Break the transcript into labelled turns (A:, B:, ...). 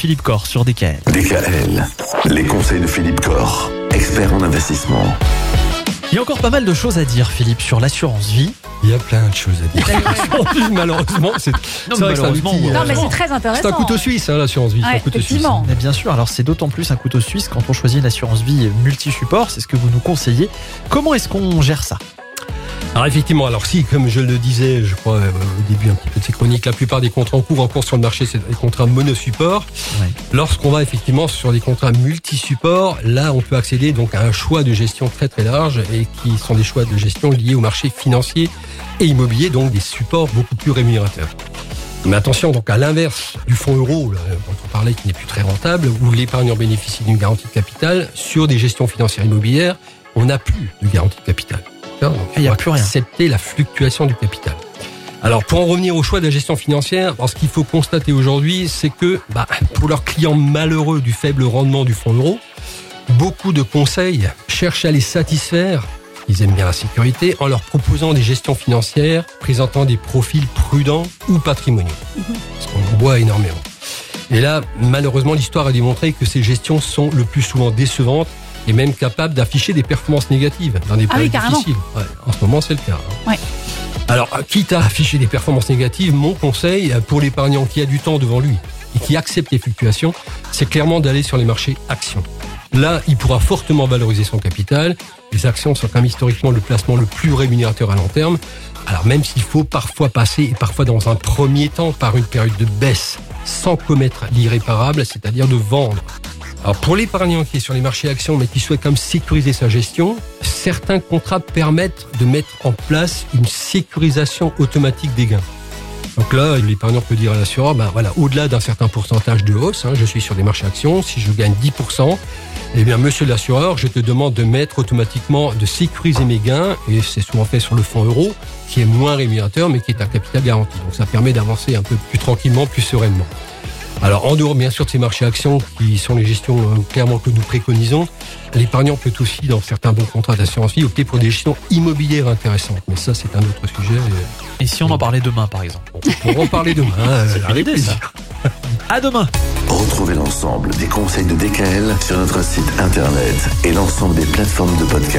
A: Philippe Corr sur DKL.
B: DKL, les conseils de Philippe Corr, expert en investissement.
A: Il y a encore pas mal de choses à dire, Philippe, sur l'assurance vie.
C: Il y a plein de choses à dire. malheureusement, c'est vrai que c'est un outil,
A: ouais.
C: euh,
D: Non, mais c'est très intéressant.
C: c'est un couteau suisse, hein, l'assurance vie. c'est un
D: Ouais,
C: couteau suisse.
A: Mais bien sûr, alors c'est d'autant plus un couteau suisse quand on choisit une assurance vie multi-support, c'est ce que vous nous conseillez. Comment est-ce qu'on gère ça?
C: Alors effectivement, alors si, comme je le disais, je crois euh, au début un petit peu de ces chroniques, la plupart des contrats en cours en cours sur le marché, c'est des contrats monosupport.
A: Ouais.
C: Lorsqu'on va effectivement sur des contrats multi-support, là, on peut accéder donc à un choix de gestion très très large et qui sont des choix de gestion liés au marché financier et immobilier, donc des supports beaucoup plus rémunérateurs. Mais attention, donc à l'inverse du fonds euro, là, dont on parlait qui n'est plus très rentable, où l'épargnant bénéficie d'une garantie de capital, sur des gestions financières immobilières, on n'a plus de garantie de capital. Donc,
A: Il y a plus rien.
C: Accepter la fluctuation du capital. Alors, pour en revenir au choix de la gestion financière, alors, ce qu'il faut constater aujourd'hui, c'est que bah, pour leurs clients malheureux du faible rendement du fonds euro, beaucoup de conseils cherchent à les satisfaire. Ils aiment bien la sécurité en leur proposant des gestions financières présentant des profils prudents ou patrimoniaux. Parce qu'on en voit énormément. Et là, malheureusement, l'histoire a démontré que ces gestions sont le plus souvent décevantes et même capables d'afficher des performances négatives dans des
D: Ah
C: périodes difficiles. Ouais, en ce moment, c'est le cas. hein.
D: Ouais.
C: Alors, quitte à afficher des performances négatives, mon conseil pour l'épargnant qui a du temps devant lui et qui accepte les fluctuations, c'est clairement d'aller sur les marchés actions. Là, il pourra fortement valoriser son capital. Les actions sont quand même historiquement le placement le plus rémunérateur à long terme. Alors même s'il faut parfois passer, et parfois dans un premier temps, par une période de baisse, sans commettre l'irréparable, c'est-à-dire de vendre. Alors pour l'épargnant qui est sur les marchés actions, mais qui souhaite comme sécuriser sa gestion, certains contrats permettent de mettre en place une sécurisation automatique des gains. Donc là, l'épargnant peut dire à l'assureur, ben voilà, au-delà d'un certain pourcentage de hausse, hein, je suis sur des marchés actions, si je gagne 10%, eh bien, monsieur l'assureur, je te demande de mettre automatiquement, de sécuriser mes gains, et c'est souvent fait sur le fonds euro, qui est moins rémunérateur, mais qui est un capital garanti. Donc ça permet d'avancer un peu plus tranquillement, plus sereinement. Alors, en dehors, bien sûr, de ces marchés actions, qui sont les gestions euh, clairement que nous préconisons, l'épargnant peut aussi, dans certains bons contrats d'assurance vie, opter pour des gestions immobilières intéressantes. Mais ça, c'est un autre sujet. euh,
A: Et si on en parlait demain, par exemple
C: On pourra en parler demain. euh,
A: C'est
C: avec plaisir.
A: À demain
B: Retrouvez l'ensemble des conseils de DKL sur notre site internet et l'ensemble des plateformes de podcast.